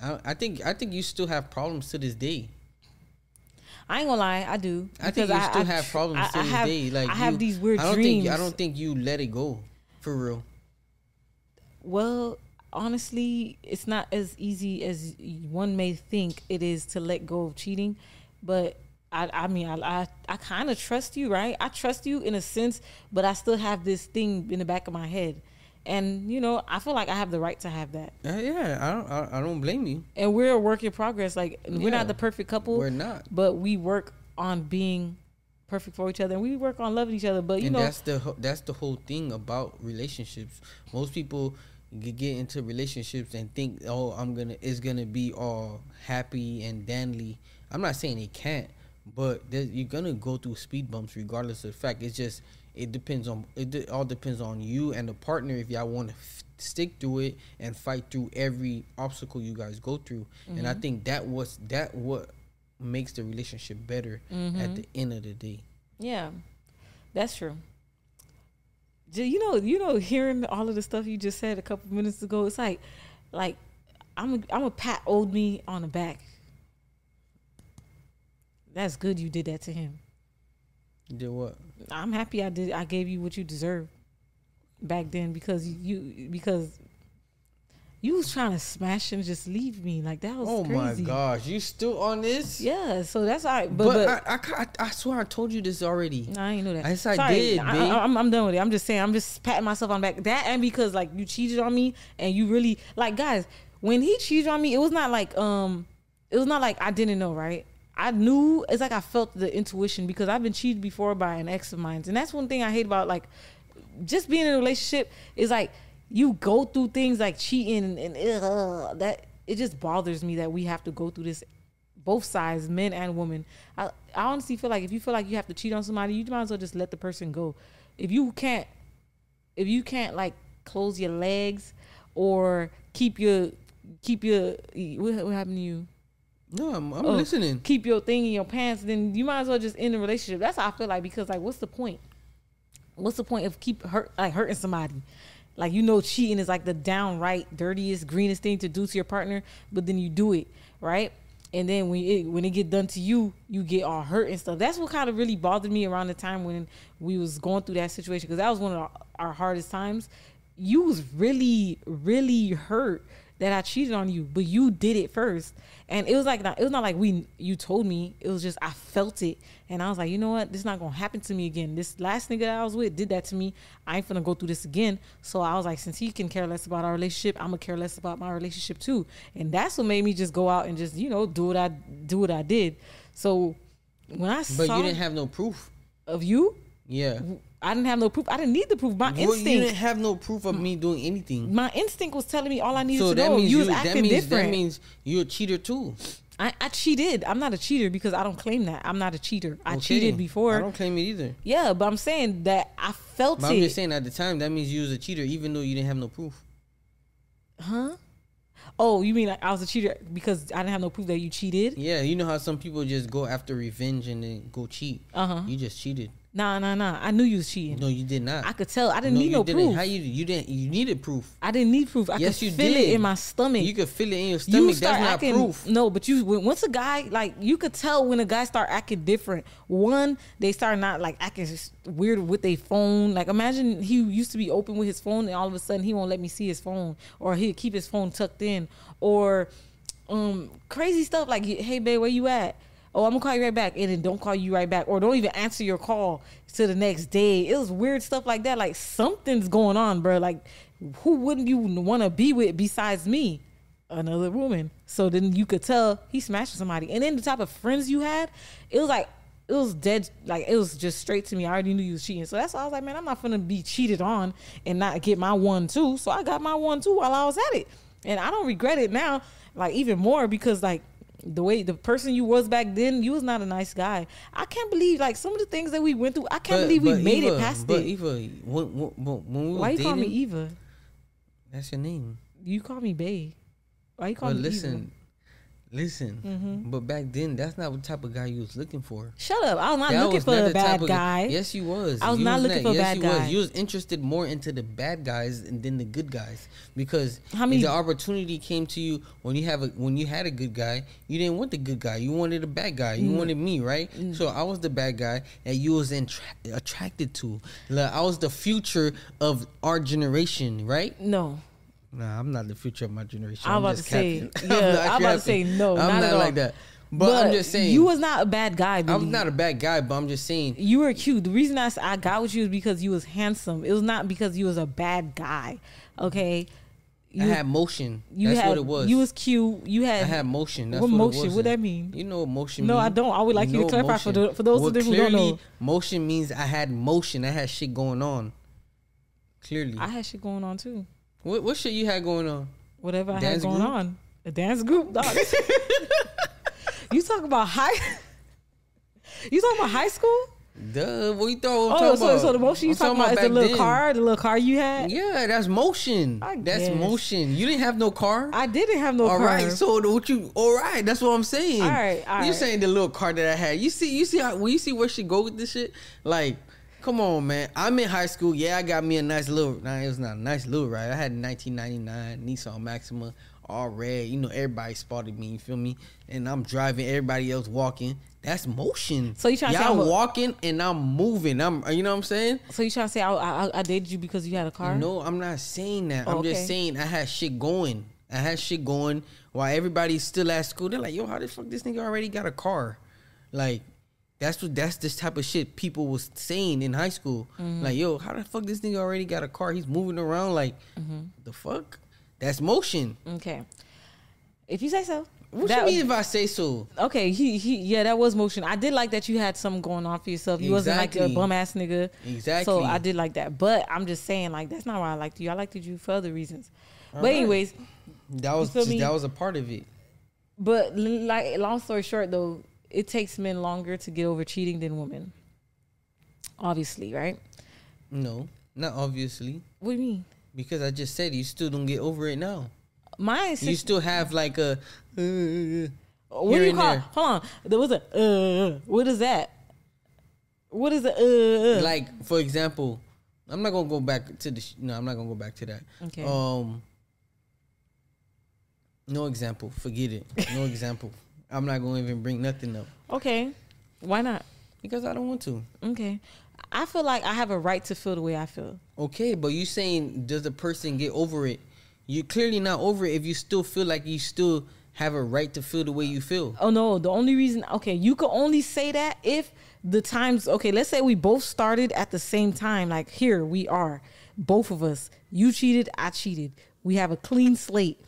Speaker 2: I, I think I think you still have problems to this day.
Speaker 1: I ain't gonna lie, I do.
Speaker 2: I think you still
Speaker 1: I-
Speaker 2: have problems
Speaker 1: I,
Speaker 2: to
Speaker 1: I
Speaker 2: this
Speaker 1: have,
Speaker 2: day. Like
Speaker 1: I have these weird
Speaker 2: I don't
Speaker 1: dreams.
Speaker 2: think I don't think you let it go for real.
Speaker 1: Well, honestly, it's not as easy as one may think it is to let go of cheating. But I, I mean, I, I, I kind of trust you, right? I trust you in a sense, but I still have this thing in the back of my head, and you know, I feel like I have the right to have that.
Speaker 2: Uh, yeah, I don't I, I don't blame you.
Speaker 1: And we're a work in progress. Like we're not the perfect couple,
Speaker 2: We're not.
Speaker 1: but we work on being perfect for each other, and we work on loving each other. But you
Speaker 2: and
Speaker 1: know,
Speaker 2: that's the that's the whole thing about relationships. Most people get into relationships and think, "Oh, I'm gonna it's gonna be all happy and dandy." I'm not saying it can't, but there, you're gonna go through speed bumps regardless of the fact. It's just it depends on it de- all depends on you and the partner if y'all want to f- stick through it and fight through every obstacle you guys go through. And I mm-hmm. think that was that what makes the relationship better at the mm-hmm. end of the day.
Speaker 1: Yeah, that's true. You know, you know, hearing all of the stuff you just said a couple minutes ago, it's like, like I'm, a, I'm a pat old me on the back. That's good. You did that to him.
Speaker 2: You did what?
Speaker 1: I'm happy. I did. I gave you what you deserved back then because you because you was trying to smash him, just leave me like that was
Speaker 2: Oh
Speaker 1: crazy.
Speaker 2: my gosh, you still on this?
Speaker 1: Yeah. So that's all right.
Speaker 2: But,
Speaker 1: But, but,
Speaker 2: I, I, I, swear I told you this already.
Speaker 1: No, I ain't know that.
Speaker 2: Yes, I
Speaker 1: Sorry,
Speaker 2: did,
Speaker 1: I. I, am I'm done with it. I'm just saying. I'm just patting myself on the back. That and because like you cheated on me and you really like guys. When he cheated on me, it was not like um, it was not like I didn't know, right? I knew. It's like I felt the intuition because I've been cheated before by an ex of mine, and that's one thing I hate about like just being in a relationship is like you go through things like cheating and, ugh, that it just bothers me that we have to go through this both sides men and women. I, I honestly feel like if you feel like you have to cheat on somebody you might as well just let the person go. If you can't if you can't like close your legs or keep your keep your what, what happened to you
Speaker 2: No, I'm, I'm
Speaker 1: Oh,
Speaker 2: listening.
Speaker 1: keep your thing in your pants, then you might as well just end the relationship. That's how I feel like because like what's the point? What's the point of keep hurt like hurting somebody? Like you know cheating is like the downright dirtiest, greenest thing to do to your partner, but then you do it, right? And then when it when it get done to you, you get all hurt and stuff. That's what kind of really bothered me around the time when we was going through that situation because that was one of our, our hardest times. you was really, really hurt that I cheated on you, but you did it first. And it was like it was not like we you told me. It was just I felt it, and I was like, you know what, this is not gonna happen to me again. This last nigga that I was with did that to me. I ain't gonna go through this again. So I was like, since he can care less about our relationship, I'm gonna care less about my relationship too. And that's what made me just go out and just you know do what I do what I did. So when I
Speaker 2: But
Speaker 1: saw but
Speaker 2: you didn't have no proof.
Speaker 1: of you,
Speaker 2: Yeah.
Speaker 1: I didn't have no proof. I didn't need the proof. My
Speaker 2: Well, you
Speaker 1: instinct,
Speaker 2: didn't have no proof of me doing anything.
Speaker 1: my instinct was telling me all I needed
Speaker 2: So
Speaker 1: to
Speaker 2: that
Speaker 1: know.
Speaker 2: means
Speaker 1: You
Speaker 2: you,
Speaker 1: was
Speaker 2: that
Speaker 1: acting
Speaker 2: means
Speaker 1: different.
Speaker 2: that means you're a cheater too.
Speaker 1: I, I cheated. I'm not a cheater because I don't claim that. I'm not a cheater. I
Speaker 2: Okay.
Speaker 1: cheated before.
Speaker 2: I don't claim it either.
Speaker 1: Yeah, but I'm saying that I felt
Speaker 2: But
Speaker 1: it.
Speaker 2: I'm just saying at the time that means you was a cheater even though you didn't have no proof.
Speaker 1: huh? Oh, you mean I was a cheater because I didn't have no proof that you cheated?
Speaker 2: Yeah, you know how some people just go after revenge and then go cheat.
Speaker 1: Uh huh.
Speaker 2: You just cheated.
Speaker 1: Nah, nah, nah. I knew you was cheating.
Speaker 2: No, you did not.
Speaker 1: I could tell. I didn't
Speaker 2: no,
Speaker 1: need
Speaker 2: you
Speaker 1: no
Speaker 2: didn't.
Speaker 1: proof.
Speaker 2: How you you didn't you needed proof.
Speaker 1: I didn't need proof. I
Speaker 2: Yes,
Speaker 1: could
Speaker 2: you
Speaker 1: feel
Speaker 2: did.
Speaker 1: it in my stomach.
Speaker 2: You could feel it in your
Speaker 1: you
Speaker 2: stomach.
Speaker 1: start
Speaker 2: That's not proof.
Speaker 1: no, but you once a guy like you could tell when a guy start acting different. One, they start not like acting weird with their phone. Like imagine he used to be open with his phone, and all of a sudden he won't let me see his phone, or he'll keep his phone tucked in, or um crazy stuff like hey babe, where you at? Oh, I'm gonna call you right back, and then don't call you right back, or don't even answer your call to the next day. It was weird stuff like that. Like something's going on, bro. Like who wouldn't you want to be with besides me? Another woman. So then you could tell he smashed somebody, and then the type of friends you had, it was like it was dead. Like it was just straight to me. I already knew you was cheating, so that's why I was like, man, I'm not gonna be cheated on and not get my one too. So I got my one too while I was at it, and I don't regret it now. Like even more because like the way the person you was back then, you was not a nice guy. I can't believe like some of the things that we went through. I can't believe we made
Speaker 2: Eva,
Speaker 1: it past
Speaker 2: but
Speaker 1: it.
Speaker 2: Eva, when, when, when we
Speaker 1: Why you
Speaker 2: dating,
Speaker 1: call me Eva?
Speaker 2: that's your name.
Speaker 1: You call me Bay. Why you call
Speaker 2: But
Speaker 1: me
Speaker 2: listen, listen.
Speaker 1: Mhm.
Speaker 2: But back then, that's not what type of guy you was looking for.
Speaker 1: Shut up! I was not
Speaker 2: That
Speaker 1: looking
Speaker 2: was
Speaker 1: for
Speaker 2: not
Speaker 1: a
Speaker 2: the
Speaker 1: bad
Speaker 2: of
Speaker 1: guy.
Speaker 2: Yes, you was.
Speaker 1: I was
Speaker 2: You
Speaker 1: not looking for a bad guy.
Speaker 2: Was. You was interested more into the bad guys and than the good guys because
Speaker 1: How many-
Speaker 2: the opportunity came to you when you have a when you had a good guy. You didn't want the good guy. You wanted a bad guy. You
Speaker 1: Mm.
Speaker 2: wanted me, right? So I was the bad guy that you was intra- attracted to. Like, I was the future of our generation, right?
Speaker 1: No,
Speaker 2: Nah, I'm not the future of my generation.
Speaker 1: I'm about
Speaker 2: just
Speaker 1: to say, yeah,
Speaker 2: not
Speaker 1: I'm about to say no,
Speaker 2: I'm
Speaker 1: not
Speaker 2: not,
Speaker 1: at all.
Speaker 2: like that. But, I'm just saying.
Speaker 1: you was not a bad guy. Billy.
Speaker 2: I'm not a bad guy, but I'm just saying.
Speaker 1: You were cute. The reason I I got with you is because you was handsome. It was not because you was a bad guy. Okay. You,
Speaker 2: I had motion.
Speaker 1: you
Speaker 2: That's
Speaker 1: had,
Speaker 2: what it was.
Speaker 1: You was cute. You had.
Speaker 2: I had motion. That's
Speaker 1: what
Speaker 2: what,
Speaker 1: motion? What that mean?
Speaker 2: You know what motion
Speaker 1: No,
Speaker 2: mean?
Speaker 1: I don't. I would like you to
Speaker 2: know
Speaker 1: clarify for the- for those
Speaker 2: well,
Speaker 1: who don't know.
Speaker 2: Motion means I had motion. I had shit going on. Clearly.
Speaker 1: I had shit going on too.
Speaker 2: What, what shit you had going on?
Speaker 1: Whatever I
Speaker 2: Dance
Speaker 1: had going
Speaker 2: group?
Speaker 1: on. A dance group, dog. you talk about high. you talking about high school?
Speaker 2: Duh, what you? I'm
Speaker 1: Oh, so
Speaker 2: about?
Speaker 1: so the motion you
Speaker 2: I'm
Speaker 1: talking about is the little
Speaker 2: then.
Speaker 1: car, the little car you had.
Speaker 2: Yeah, that's motion.
Speaker 1: I
Speaker 2: that's
Speaker 1: guess.
Speaker 2: motion. You didn't have no car.
Speaker 1: I didn't have no
Speaker 2: All
Speaker 1: car.
Speaker 2: right, so the- what you? All right, that's what I'm saying.
Speaker 1: All right, all
Speaker 2: You
Speaker 1: right.
Speaker 2: saying the little car that I had? You see, you see how when you see where she go with this shit? Like, come on, man. I'm in high school. Yeah, I got me a nice little. Nah, it was not a nice little ride. I had a 1999 Nissan Maxima, all red. You know, everybody spotted me. You feel me? And I'm driving. Everybody else walking. That's motion.
Speaker 1: So you say
Speaker 2: y'all
Speaker 1: I'm a-
Speaker 2: walking and I'm moving. I'm. You know what I'm saying?
Speaker 1: So you trying to say I, I I dated you because you had a car?
Speaker 2: No, I'm not saying that.
Speaker 1: Oh,
Speaker 2: I'm just saying I had shit going. I had shit going while everybody's still at school. They're like, yo, how the fuck this nigga already got a car? Like, that's what that's this type of shit people was saying in high school.
Speaker 1: Mm-hmm.
Speaker 2: Like, yo, how the fuck this nigga already got a car? He's moving around like
Speaker 1: Mm-hmm.
Speaker 2: the fuck? That's motion.
Speaker 1: Okay. If you say so.
Speaker 2: What
Speaker 1: That-
Speaker 2: you mean if I say so?
Speaker 1: Okay, he he yeah, that was motion. I did like that you had something going on for yourself. You wasn't like a bum ass nigga.
Speaker 2: Exactly.
Speaker 1: So I did like that. But I'm just saying, like, that's not why I liked you. I liked you for other reasons. but
Speaker 2: right.
Speaker 1: anyways,
Speaker 2: That was just, that was a part of it.
Speaker 1: but like long story short though, it takes men longer to get over cheating than women. Obviously, right?
Speaker 2: No, not obviously.
Speaker 1: What do you mean?
Speaker 2: Because I just said you still don't get over it now.
Speaker 1: Mine
Speaker 2: You still have like a uh,
Speaker 1: what do you call
Speaker 2: there.
Speaker 1: hold on. There was a uh what is that? What is a uh, uh?
Speaker 2: like for example, I'm not gonna go back to the. Sh- no, I'm not gonna go back to that.
Speaker 1: Okay.
Speaker 2: Um. No example. Forget it. No example. I'm not gonna even bring nothing up
Speaker 1: Okay. Why not?
Speaker 2: because I don't want to.
Speaker 1: Okay. I feel like I have a right to feel the way I feel.
Speaker 2: Okay, but you saying does the person get over it? You're clearly not over it if you still feel like you still have a right to feel the way you feel.
Speaker 1: Oh no, the only reason okay, you could only say that if the times okay, let's say we both started at the same time. Like here we are, both of us. You cheated, I cheated. We have a clean slate.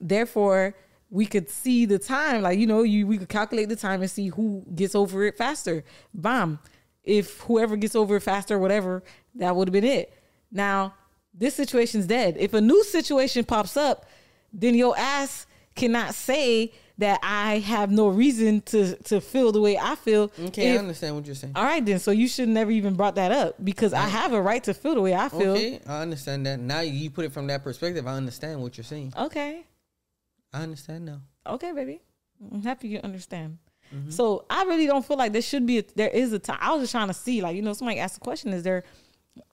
Speaker 1: Therefore, we could see the time, like you know, you we could calculate the time and see who gets over it faster. Bam. If whoever gets over it faster, whatever, that would have been it. Now, this situation's dead. If a new situation pops up, then your ass cannot say that I have no reason to to feel the way I feel.
Speaker 2: Okay, I understand what you're saying.
Speaker 1: all right, then. So you should never even brought that up because I have a right to feel the way I feel.
Speaker 2: Okay, I understand that. Now you put it from that perspective. I understand what you're saying.
Speaker 1: Okay.
Speaker 2: I understand now.
Speaker 1: Okay, baby. I'm happy you understand.
Speaker 2: Mm-hmm.
Speaker 1: So I really don't feel like there should be a, there is a time. I was just trying to see, like, you know, somebody asked the question, is there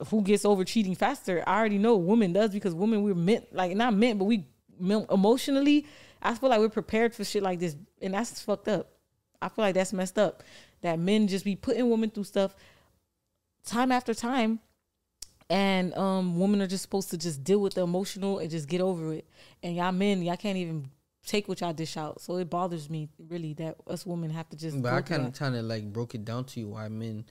Speaker 1: who gets over cheating faster? I already know women does because women we're meant like not meant, but we emotionally, I feel like we're prepared for shit like this, and that's fucked up. I feel like that's messed up. That men just be putting women through stuff time after time, and um, women are just supposed to just deal with the emotional and just get over it. And y'all men, y'all can't even take what y'all dish out. So it bothers me really that us women have to just.
Speaker 2: But I kind of kind of like broke it down to you why men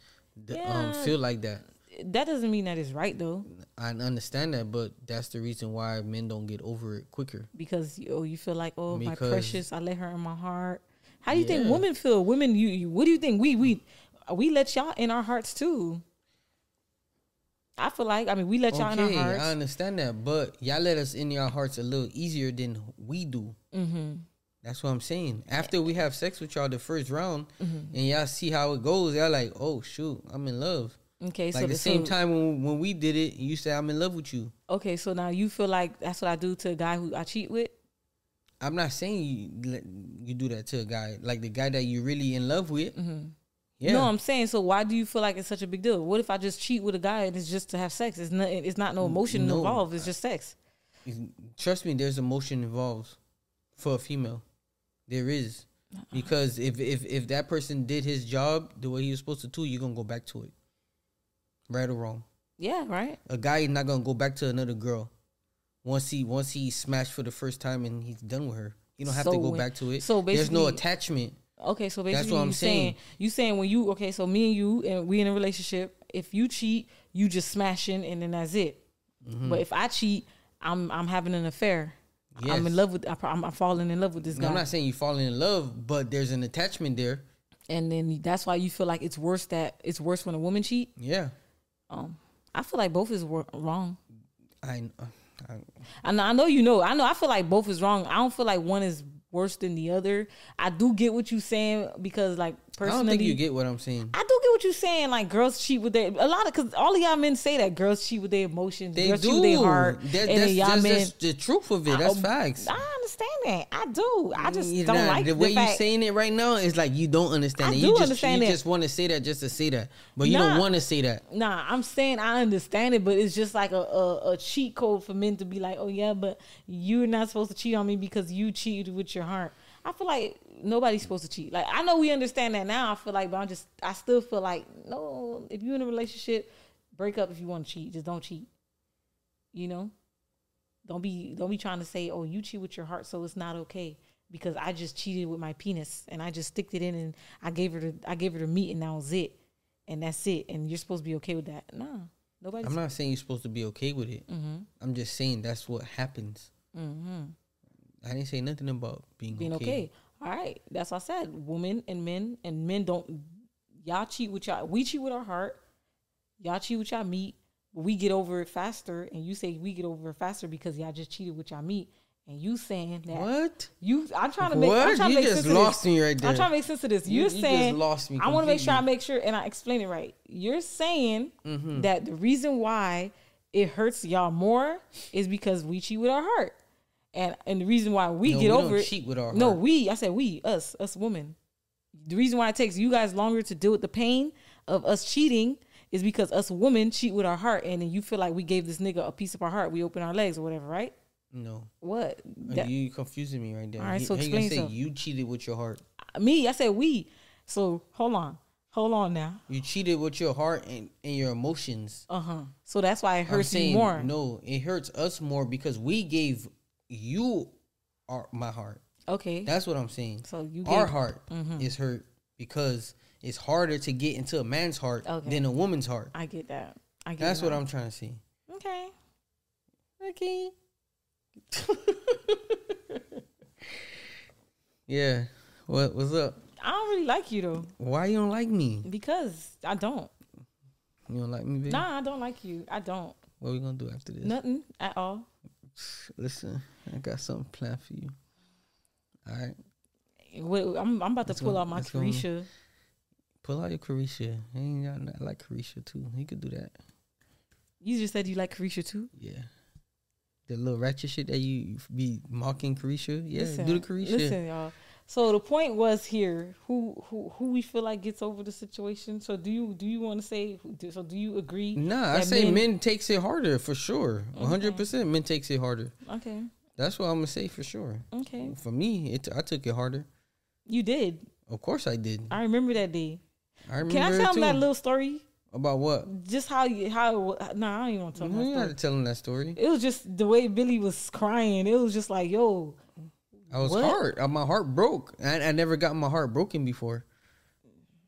Speaker 2: d- um feel like that.
Speaker 1: that doesn't mean that it's right though,
Speaker 2: I understand that, but that's the reason why men don't get over it quicker.
Speaker 1: because oh, you feel like oh my precious, I let her in my heart. How do you think women feel? Women, you, you what do you think? We we we let y'all in our hearts too. I feel like I mean we let y'all in
Speaker 2: Okay,
Speaker 1: our
Speaker 2: I understand that, but y'all let us in your hearts a little easier than we do.
Speaker 1: Mm-hmm.
Speaker 2: That's what I'm saying. After we have sex with y'all the first round,
Speaker 1: Mm-hmm.
Speaker 2: and y'all see how it goes, y'all like, oh shoot, I'm in love.
Speaker 1: Okay,
Speaker 2: Like
Speaker 1: so
Speaker 2: the
Speaker 1: so-
Speaker 2: same time when when we did it, you said I'm in love with you.
Speaker 1: Okay, so now you feel like that's what I do to a guy who I cheat with.
Speaker 2: I'm not saying you you do that to a guy like the guy that you're really in love with. Yeah,
Speaker 1: No, I'm saying so. Why do you feel like it's such a big deal? What if I just cheat with a guy and it's just to have sex? It's not. It's not no emotion
Speaker 2: No.
Speaker 1: involved. It's just sex.
Speaker 2: trust me, there's emotion involved for a female. There is because if if if that person did his job the way he was supposed to do, you're gonna go back to it, right or wrong.
Speaker 1: Yeah, right.
Speaker 2: A guy is not gonna go back to another girl once he once he smashed for the first time and he's done with her. You don't have
Speaker 1: So
Speaker 2: to go back to it.
Speaker 1: so
Speaker 2: there's no attachment.
Speaker 1: Okay, so
Speaker 2: That's
Speaker 1: basically
Speaker 2: what I'm
Speaker 1: you saying
Speaker 2: saying.
Speaker 1: you saying when you okay, so me and you and we in a relationship. If you cheat, you just smashing and then that's it.
Speaker 2: Mm-hmm.
Speaker 1: But if I cheat, I'm I'm having an affair. I'm in love with. I'm, I'm falling in love with this
Speaker 2: No,
Speaker 1: guy,
Speaker 2: I'm not saying you falling in love, but there's an attachment there.
Speaker 1: and then that's why you feel like it's worse that it's worse when a woman cheat.
Speaker 2: Yeah,
Speaker 1: Um, I feel like both is wrong.
Speaker 2: I, I
Speaker 1: I know, I know you know. I know. I feel like both is wrong. I don't feel like one is worse than the other. I do get what you're saying because, like, personally, I
Speaker 2: don't think you get what I'm saying.
Speaker 1: I what you're saying. Like, girls cheat with their a lot of because all of y'all men say that girls cheat with their emotions.
Speaker 2: They
Speaker 1: girls
Speaker 2: do.
Speaker 1: cheat with their heart,
Speaker 2: That-
Speaker 1: and
Speaker 2: that's,
Speaker 1: y'all
Speaker 2: that's,
Speaker 1: men.
Speaker 2: that's the truth of it. That's
Speaker 1: I-
Speaker 2: facts.
Speaker 1: I understand that. I do. I just
Speaker 2: You
Speaker 1: don't
Speaker 2: know,
Speaker 1: like
Speaker 2: the way you're
Speaker 1: fact.
Speaker 2: saying it right now is like you don't understand
Speaker 1: I
Speaker 2: it.
Speaker 1: do
Speaker 2: You just
Speaker 1: understand
Speaker 2: you
Speaker 1: it.
Speaker 2: just want to say that just to say that, but you
Speaker 1: Nah.
Speaker 2: don't want to say that.
Speaker 1: Nah, I'm saying I understand it, but it's just like a, a, a cheat code for men to be like, oh yeah, but you're not supposed to cheat on me because you cheated with your heart. I feel like nobody's supposed to cheat. Like I know we understand that now. I feel like, but I'm just, I still feel like no. If you're in a relationship, break up if you want to cheat. Just don't cheat. You know, don't be don't be trying to say, oh, you cheat with your heart, so it's not okay because I just cheated with my penis and I just sticked it in and I gave her the I gave her the meat and that was it and that's it. And you're supposed to be okay with that. Nah, nobody's.
Speaker 2: I'm not saying you're supposed to be okay with it.
Speaker 1: Mm-hmm.
Speaker 2: I'm just saying that's what happens. Mm-hmm. I didn't say nothing about being,
Speaker 1: being
Speaker 2: okay.
Speaker 1: okay. All right, that's what I said. Women and men and men don't. Y'all cheat with y'all. We cheat with our heart. Y'all cheat with y'all meat. We get over it faster, and you say we get over it faster because y'all just cheated with y'all meat. And you saying that
Speaker 2: What?
Speaker 1: you? I'm trying to make.
Speaker 2: What?
Speaker 1: I'm trying
Speaker 2: You
Speaker 1: to make
Speaker 2: just
Speaker 1: sense of
Speaker 2: lost
Speaker 1: this.
Speaker 2: me right there.
Speaker 1: I'm trying to make sense of this.
Speaker 2: You-
Speaker 1: You're
Speaker 2: you just
Speaker 1: saying
Speaker 2: lost me
Speaker 1: I want to make sure I make sure and I explain it right. You're saying
Speaker 2: Mm-hmm.
Speaker 1: that the reason why it hurts y'all more is because we cheat with our heart, and and the reason why we
Speaker 2: No,
Speaker 1: get
Speaker 2: we
Speaker 1: over
Speaker 2: don't
Speaker 1: it.
Speaker 2: cheat with our
Speaker 1: no,
Speaker 2: heart.
Speaker 1: we. I said we. Us. Us women. The reason why it takes you guys longer to deal with the pain of us cheating is because us women cheat with our heart, and then you feel like we gave this nigga a piece of our heart. We open our legs or whatever, right?
Speaker 2: No,
Speaker 1: What? That-
Speaker 2: you confusing me right there.
Speaker 1: All right,
Speaker 2: He-
Speaker 1: so
Speaker 2: you
Speaker 1: explain
Speaker 2: gonna say
Speaker 1: yourself.
Speaker 2: you cheated with your heart.
Speaker 1: me, I said we. So hold on. Hold on now.
Speaker 2: You cheated with your heart and, and your emotions.
Speaker 1: Uh huh. So that's why it hurts you more.
Speaker 2: no, it hurts us more because we gave you are my heart.
Speaker 1: Okay.
Speaker 2: That's what I'm saying.
Speaker 1: So you
Speaker 2: our
Speaker 1: gave-
Speaker 2: heart mm-hmm. is hurt because it's harder to get into a man's heart
Speaker 1: Okay.
Speaker 2: than a woman's heart.
Speaker 1: I get that. I get
Speaker 2: That's
Speaker 1: it
Speaker 2: what. I'm trying to see.
Speaker 1: Okay.
Speaker 2: Okay. yeah. What what's up?
Speaker 1: I don't really like you though
Speaker 2: Why you don't like me?
Speaker 1: because I don't.
Speaker 2: You don't like me, baby?
Speaker 1: Nah, I don't like you. I don't.
Speaker 2: What are we gonna do after this?
Speaker 1: Nothing at all.
Speaker 2: Listen, I got something planned for you. All right.
Speaker 1: What- I'm, I'm about to
Speaker 2: Let's
Speaker 1: pull
Speaker 2: go-
Speaker 1: out my. Carisha.
Speaker 2: Pull out your Carisha. I ain't I like Carisha too. You could do that.
Speaker 1: You just said you like Carisha too.
Speaker 2: Yeah. The little ratchet shit that you be mocking Carisha. Yeah,
Speaker 1: listen,
Speaker 2: do the Carisha.
Speaker 1: Listen, y'all. So the point was here who who who we feel like gets over the situation. So do you do you want to say? So do you agree?
Speaker 2: Nah, I say men,
Speaker 1: men-
Speaker 2: takes it harder for sure. One hundred percent, men takes it harder.
Speaker 1: Okay.
Speaker 2: That's what I'm gonna say for sure.
Speaker 1: Okay.
Speaker 2: For me, it I took it harder.
Speaker 1: You did.
Speaker 2: Of course, I did.
Speaker 1: I remember that day.
Speaker 2: I remember
Speaker 1: Can I tell him that little story?
Speaker 2: about what?
Speaker 1: Just how you how? Nah, I don't even want to tell
Speaker 2: You
Speaker 1: him that
Speaker 2: ain't
Speaker 1: story.
Speaker 2: to tell him that story.
Speaker 1: It was just the way Billy was crying. It was just like, yo,
Speaker 2: I was
Speaker 1: What?
Speaker 2: hard. Uh, My heart broke. I, I never got my heart broken before.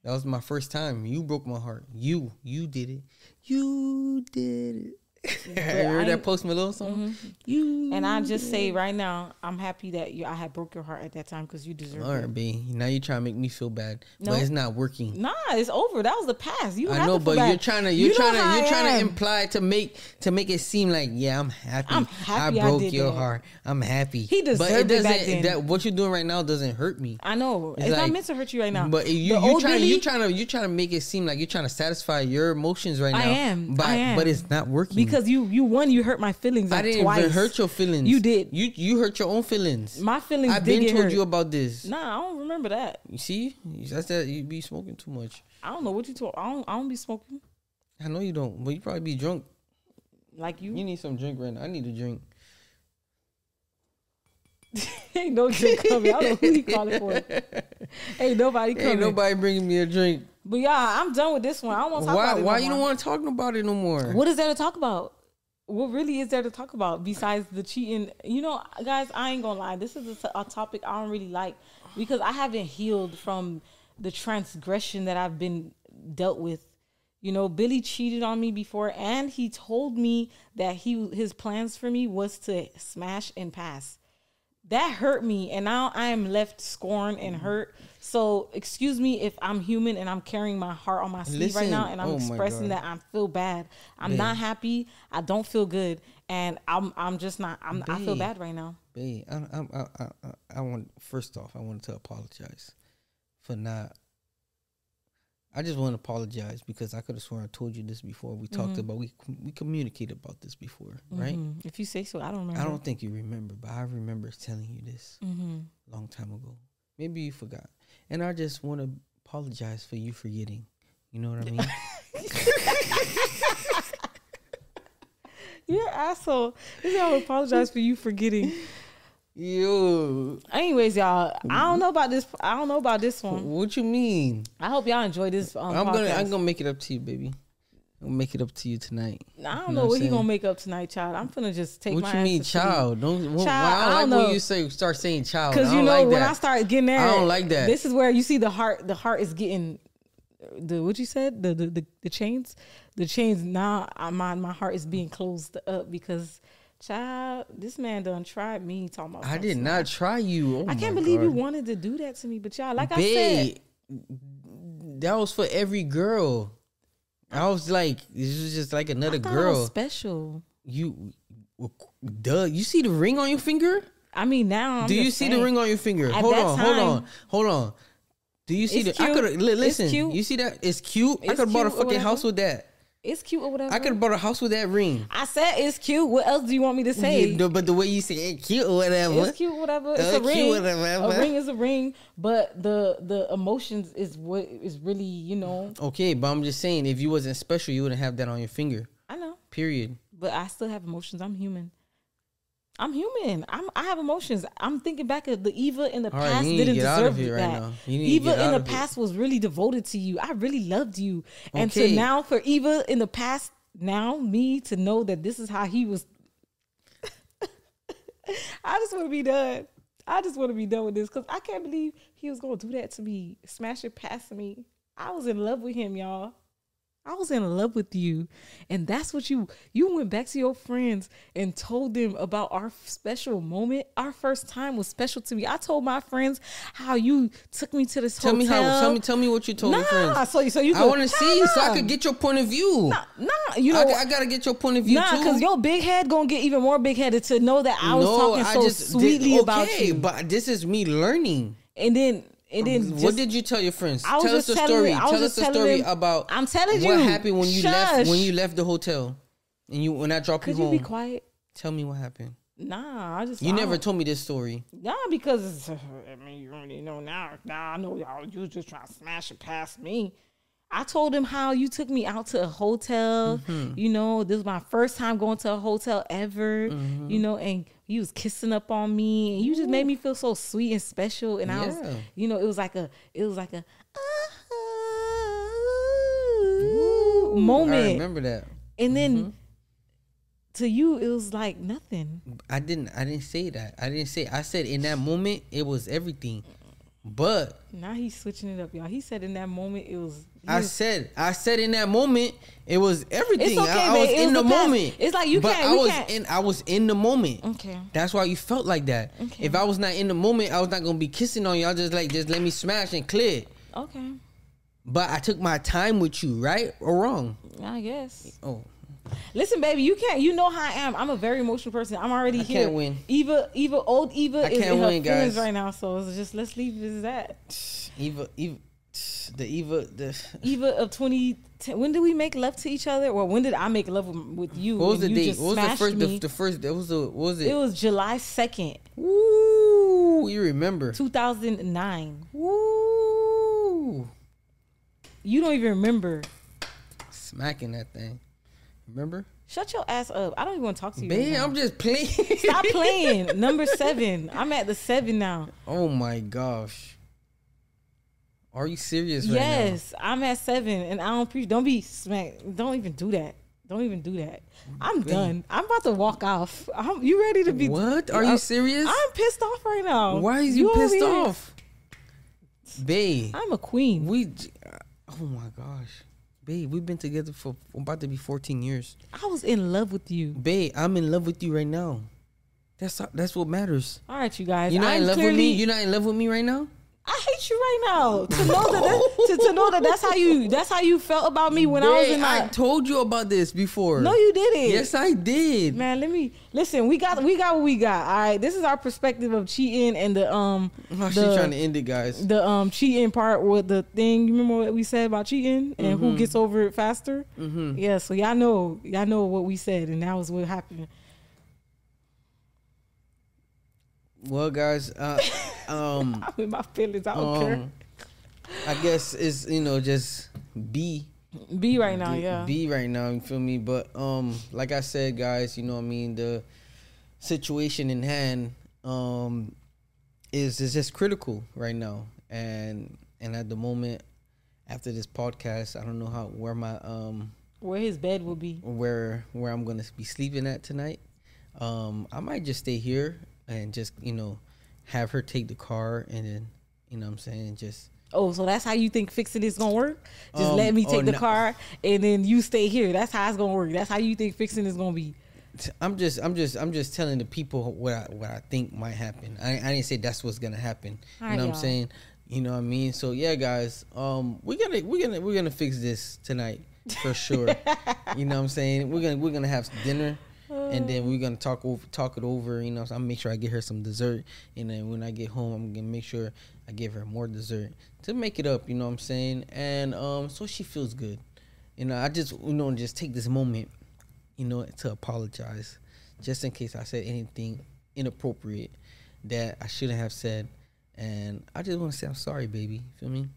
Speaker 2: That was my first time. You broke my heart. You, you did it. You did it. you
Speaker 1: I
Speaker 2: heard
Speaker 1: Mm-hmm.
Speaker 2: that Post Malone song? You.
Speaker 1: and I just say right now, I'm happy that you I had broke your heart at that time because you deserve
Speaker 2: All
Speaker 1: it.
Speaker 2: right, B. Now you're trying to make me feel bad,
Speaker 1: No.
Speaker 2: but it's not working.
Speaker 1: Nah, it's over. That was the past. You
Speaker 2: I know,
Speaker 1: to
Speaker 2: but you're trying to
Speaker 1: You
Speaker 2: you're
Speaker 1: know
Speaker 2: trying to you're
Speaker 1: I
Speaker 2: trying to imply to make to make it seem like yeah, I'm happy.
Speaker 1: I'm happy
Speaker 2: I
Speaker 1: I
Speaker 2: broke
Speaker 1: did
Speaker 2: your
Speaker 1: that.
Speaker 2: heart. I'm happy.
Speaker 1: He
Speaker 2: but it
Speaker 1: deserved it
Speaker 2: doesn't.
Speaker 1: back then.
Speaker 2: That what you're doing right now doesn't hurt me.
Speaker 1: I know it's,
Speaker 2: It's
Speaker 1: not meant to hurt you right now.
Speaker 2: But you you trying you trying to you trying to make it seem like you're trying to satisfy your emotions right now.
Speaker 1: I am.
Speaker 2: But,
Speaker 1: I
Speaker 2: but it's not working
Speaker 1: because you you won, you hurt my feelings.
Speaker 2: I
Speaker 1: Like
Speaker 2: didn't
Speaker 1: twice.
Speaker 2: even hurt your feelings.
Speaker 1: You did.
Speaker 2: You you hurt your own feelings.
Speaker 1: My feelings.
Speaker 2: I've been told
Speaker 1: hurt.
Speaker 2: you about this.
Speaker 1: Nah, I don't remember that.
Speaker 2: You see, that's that you be smoking too much.
Speaker 1: I don't know what you told. I don't. I don't be smoking
Speaker 2: I know you don't, but you probably be drunk.
Speaker 1: like you.
Speaker 2: You need some drink right now. I need a drink.
Speaker 1: Ain't no drink coming. I don't know who he calling for. Ain't nobody coming.
Speaker 2: Ain't nobody bringing me a drink.
Speaker 1: But yeah, I'm done with this one. I don't want to talk
Speaker 2: Why?
Speaker 1: about it.
Speaker 2: Why
Speaker 1: no
Speaker 2: you
Speaker 1: more.
Speaker 2: don't want to talk about it no more?
Speaker 1: What is there to talk about? What really is there to talk about besides the cheating? You know, guys, I ain't gonna lie. This is a, a topic I don't really like because I haven't healed from the transgression that I've been dealt with. You know, Billy cheated on me before, and he told me that he his plans for me was to smash and pass. That hurt me, and now I am left scorned and hurt. So, excuse me if I'm human and I'm carrying my heart on my sleeve right now, and I'm
Speaker 2: oh
Speaker 1: expressing that I feel bad. I'm not happy. I don't feel good, and I'm I'm just not. I'm I feel bad right now.
Speaker 2: Babe, I, I, I, I, I want first off, I wanted to apologize for not. I just want to apologize because I could have sworn I told you this before. We talked about we we communicated about this before, right?
Speaker 1: Mhm. If you say so, I don't remember.
Speaker 2: I don't think you remember, but I remember telling you this
Speaker 1: hmm
Speaker 2: long time ago. Maybe you forgot, and I just want to apologize for you forgetting. You know what I mean?
Speaker 1: You're an asshole. This is how I apologize for you forgetting.
Speaker 2: You.
Speaker 1: Anyways, y'all, I don't know about this. I don't know about this one.
Speaker 2: what you mean?
Speaker 1: I hope y'all enjoy this. Um,
Speaker 2: I'm gonna
Speaker 1: podcast.
Speaker 2: I'm gonna make it up to you, baby. Make it up to you tonight.
Speaker 1: I don't
Speaker 2: know
Speaker 1: know
Speaker 2: what
Speaker 1: what he gonna make up tonight, child. I'm gonna just take
Speaker 2: What
Speaker 1: my
Speaker 2: you mean,
Speaker 1: sleep.
Speaker 2: child? Don't. Child,
Speaker 1: Child,
Speaker 2: I
Speaker 1: I
Speaker 2: don't like
Speaker 1: don't
Speaker 2: when
Speaker 1: know.
Speaker 2: you say start saying child.
Speaker 1: Because you know
Speaker 2: like
Speaker 1: when
Speaker 2: that.
Speaker 1: I start getting there,
Speaker 2: I don't like that.
Speaker 1: This is where you see the heart. The heart is getting the what you said. The the the, the chains. The chains. Now I my my heart is being closed up because child, this man done tried me. Talking about
Speaker 2: I did not try you. Oh
Speaker 1: I can't believe you wanted to do that to me, but y'all, like I said,
Speaker 2: that was for every girl. I was like, this was just like another girl.
Speaker 1: special.
Speaker 2: you, duh. You see the ring on your finger?
Speaker 1: I mean, now I'm
Speaker 2: Do you see
Speaker 1: saying.
Speaker 2: the ring on your finger?
Speaker 1: At
Speaker 2: Hold on, hold on, hold on. Do you see
Speaker 1: It's
Speaker 2: the? I could li-
Speaker 1: It's
Speaker 2: listen.
Speaker 1: cute.
Speaker 2: You see that? It's cute. I could bought a fucking house with that.
Speaker 1: It's cute or whatever.
Speaker 2: I could have bought a house with that ring.
Speaker 1: I said it's cute. What else do you want me to say?
Speaker 2: Yeah, but the way you say it, cute or whatever.
Speaker 1: It's cute, whatever. It's
Speaker 2: Uh,
Speaker 1: a ring.
Speaker 2: whatever.
Speaker 1: A ring is a ring, but the the emotions is what is really, you know.
Speaker 2: Okay, but I'm just saying, if you wasn't special, you wouldn't have that on your finger.
Speaker 1: I know,
Speaker 2: Period.
Speaker 1: but I still have emotions. I'm human. I'm human. I'm I have emotions. I'm thinking back at the Eva in the
Speaker 2: All right,
Speaker 1: past
Speaker 2: to
Speaker 1: didn't
Speaker 2: get out of
Speaker 1: deserve
Speaker 2: it right
Speaker 1: that.
Speaker 2: now. You need to
Speaker 1: Eva in the
Speaker 2: it.
Speaker 1: past was really devoted to you. I really loved you. And
Speaker 2: Okay.
Speaker 1: to now for Eva in the past, now me to know that this is how he was I just want to be done. I just want to be done with this because I can't believe he was going to do that to me, smash it past me. I was in love with him, y'all. I was in love with you. And that's what you you went back to your friends and told them about our special moment. Our first time was special to me. I told my friends how you took me to this
Speaker 2: Tell
Speaker 1: hotel.
Speaker 2: Tell me how. Tell me. Tell me what you told
Speaker 1: nah,
Speaker 2: your friends.
Speaker 1: so so you
Speaker 2: I want to see so I could get your point of view.
Speaker 1: Nah, nah, you know
Speaker 2: I, I gotta get your point of view
Speaker 1: Nah, because your big head gonna get even more big headed to know that I was talking so
Speaker 2: did-
Speaker 1: sweetly about you
Speaker 2: okay,
Speaker 1: you.
Speaker 2: But this is me learning.
Speaker 1: and then and then
Speaker 2: what
Speaker 1: just-
Speaker 2: did you tell your friends?
Speaker 1: I was
Speaker 2: tell us the story.
Speaker 1: them-
Speaker 2: Tell us the story
Speaker 1: them-
Speaker 2: about.
Speaker 1: I'm telling you what
Speaker 2: happened when you left when you left the hotel, and you when I dropped
Speaker 1: Could
Speaker 2: you
Speaker 1: you
Speaker 2: home.
Speaker 1: be quiet?
Speaker 2: Tell me what happened.
Speaker 1: Nah, I just
Speaker 2: You
Speaker 1: I
Speaker 2: never told me this story.
Speaker 1: Nah, because I mean, you already know now. Now I know y'all. You was just trying to smash it past me. I told him how you took me out to a hotel.
Speaker 2: Mm-hmm.
Speaker 1: You know, this is my first time going to a hotel ever.
Speaker 2: Mm-hmm.
Speaker 1: You know, and you was kissing up on me, and you just made me feel so sweet and special. And I was, you know, it was like a, it was like a
Speaker 2: I
Speaker 1: moment.
Speaker 2: I remember that.
Speaker 1: And then
Speaker 2: Mm-hmm.
Speaker 1: to you, it was like nothing.
Speaker 2: I didn't. I didn't say that. I didn't say. I said in that moment it was everything, but
Speaker 1: Now he's switching it up, y'all. He said in that moment it was.
Speaker 2: I
Speaker 1: was-
Speaker 2: said. I said in that moment it was everything.
Speaker 1: It's okay,
Speaker 2: I, I
Speaker 1: man.
Speaker 2: was
Speaker 1: It
Speaker 2: in
Speaker 1: was
Speaker 2: the,
Speaker 1: the
Speaker 2: moment.
Speaker 1: It's like you
Speaker 2: but
Speaker 1: can't-
Speaker 2: I was
Speaker 1: can't-
Speaker 2: in. I was in the moment.
Speaker 1: Okay.
Speaker 2: That's why you felt like that.
Speaker 1: Okay.
Speaker 2: If I was not in the moment, I was not gonna be kissing on was just like, just let me smash and clear.
Speaker 1: Okay,
Speaker 2: But I took my time with you, right or wrong?
Speaker 1: I guess.
Speaker 2: Oh,
Speaker 1: Listen, baby, you can't. You know how I am. I'm a very emotional person. I'm already
Speaker 2: I
Speaker 1: here.
Speaker 2: can't win.
Speaker 1: Eva, Eva, old Eva
Speaker 2: I
Speaker 1: is in her
Speaker 2: win,
Speaker 1: feelings
Speaker 2: guys.
Speaker 1: right now. So it's just let's leave it as that.
Speaker 2: Eva, Eva, the Eva, the.
Speaker 1: Eva of 2010. When did we make love to each other? Or when did I make love with, with you?
Speaker 2: What was the date? What was the first? The, the first. That was the. What was it?
Speaker 1: it was July 2nd,
Speaker 2: Woo! You remember?
Speaker 1: 2009.
Speaker 2: Woo!
Speaker 1: You don't even remember.
Speaker 2: Smacking that thing. Remember?
Speaker 1: Shut your ass up. I don't even want to talk to you. right
Speaker 2: Man,
Speaker 1: now.
Speaker 2: I'm just playing.
Speaker 1: Stop playing. Number seven. I'm at the seven now.
Speaker 2: Oh my gosh. Are you serious right
Speaker 1: yes, I'm at seven, and I don't preach. Don't be smack. Don't even do that. Don't even do that. I'm done. I'm about to walk off. I'm, you ready to be?
Speaker 2: What? Are you serious?
Speaker 1: I'm pissed off right now.
Speaker 2: Why is you,
Speaker 1: over
Speaker 2: pissed off? Babe,
Speaker 1: I'm a queen.
Speaker 2: we. Oh my gosh. Babe, we've been together for about to be 14 years.
Speaker 1: I was in love with you.
Speaker 2: Babe, I'm in love with you right now. That's that's what matters.
Speaker 1: All right, you guys.
Speaker 2: You're not
Speaker 1: I'm
Speaker 2: in love with me. You're not in love with me right now.
Speaker 1: I hate you right now. To know that, that to, to know that that's how you that's how you felt about me when I was in
Speaker 2: I told you about this before.
Speaker 1: no, you didn't.
Speaker 2: Yes, I did.
Speaker 1: Man, let me listen. We got we got what we got. All right, this is our perspective of cheating and the um
Speaker 2: Oh, she
Speaker 1: the,
Speaker 2: trying to end it, guys.
Speaker 1: the um cheating part with the thing. You remember what we said about cheating and who gets over it faster?
Speaker 2: Mm-hmm.
Speaker 1: Yeah. So y'all know y'all know what we said, and that was what happened.
Speaker 2: Well, guys, uh, um,
Speaker 1: I'm in my feelings. I don't care.
Speaker 2: um, I guess it's you know just be
Speaker 1: Be right now, yeah.
Speaker 2: be right now. You feel me? But um, like I said, guys, you know what I mean. The situation in hand um is is just critical right now, and and at the moment after this podcast, I don't know how where my um
Speaker 1: Where his bed will be.
Speaker 2: where where I'm gonna be sleeping at tonight. Um, I might just stay here and just you know have her take the car and then you know what I'm saying just
Speaker 1: Oh, so that's how you think fixing is gonna work? Just
Speaker 2: Um,
Speaker 1: let me
Speaker 2: oh,
Speaker 1: take the
Speaker 2: no.
Speaker 1: car and then you stay here. That's how it's gonna work. That's how you think fixing is gonna be.
Speaker 2: I'm just I'm just I'm just telling the people what I what I think might happen. I I didn't say that's what's gonna happen.
Speaker 1: All
Speaker 2: you
Speaker 1: right,
Speaker 2: know what. I'm saying? You know what I mean? So yeah, guys, um, we're gonna we're gonna we're gonna fix this tonight for sure. you know what I'm saying? We're gonna we're gonna have dinner. And then we're gonna talk over, talk it over. You know, so I'm make sure I get her some dessert, and then when I get home, I'm gonna make sure I give her more dessert to make it up. You know what I'm saying? And um, so she feels good. You know, I just you know just take this moment, you know, to apologize, just in case I said anything inappropriate that I shouldn't have said, and I just want to say I'm sorry, baby. Feel me?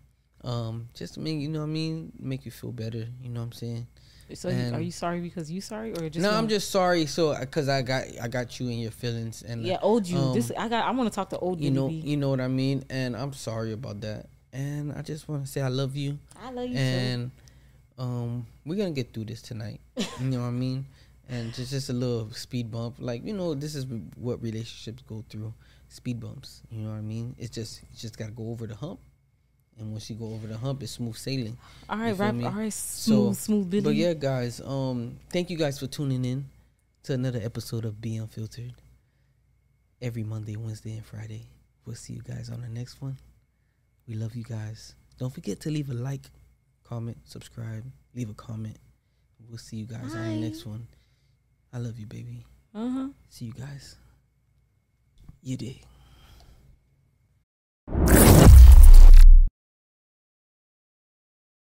Speaker 2: Um, just to make you know what I mean, make you feel better. You know what I'm saying?
Speaker 1: So
Speaker 2: And-
Speaker 1: are you sorry because you sorry or just
Speaker 2: no, I'm just sorry. So because I got I got you in your feelings and
Speaker 1: yeah old you.
Speaker 2: um,
Speaker 1: this I got. I want to talk to old
Speaker 2: you know you know what I mean. And I'm sorry about that. And I just want to say I love you.
Speaker 1: I love you too.
Speaker 2: and um, we're gonna get through this tonight. You know what I mean? And just just a little speed bump, like you know, this is what relationships go through, speed bumps. You know what I mean? It's just you just gotta go over the hump, and once you go over the hump, it's smooth sailing.
Speaker 1: All right, rap. All right, smooth, smooth Billy.
Speaker 2: But yeah, guys, um, thank you guys for tuning in to another episode of Be Unfiltered. Every Monday, Wednesday, and Friday. We'll see you guys on the next one. We love you guys. Don't forget to leave a like, comment, subscribe, leave a comment. We'll see you guys on the next one. I love you, baby.
Speaker 1: Uh huh.
Speaker 2: See you guys. You dig.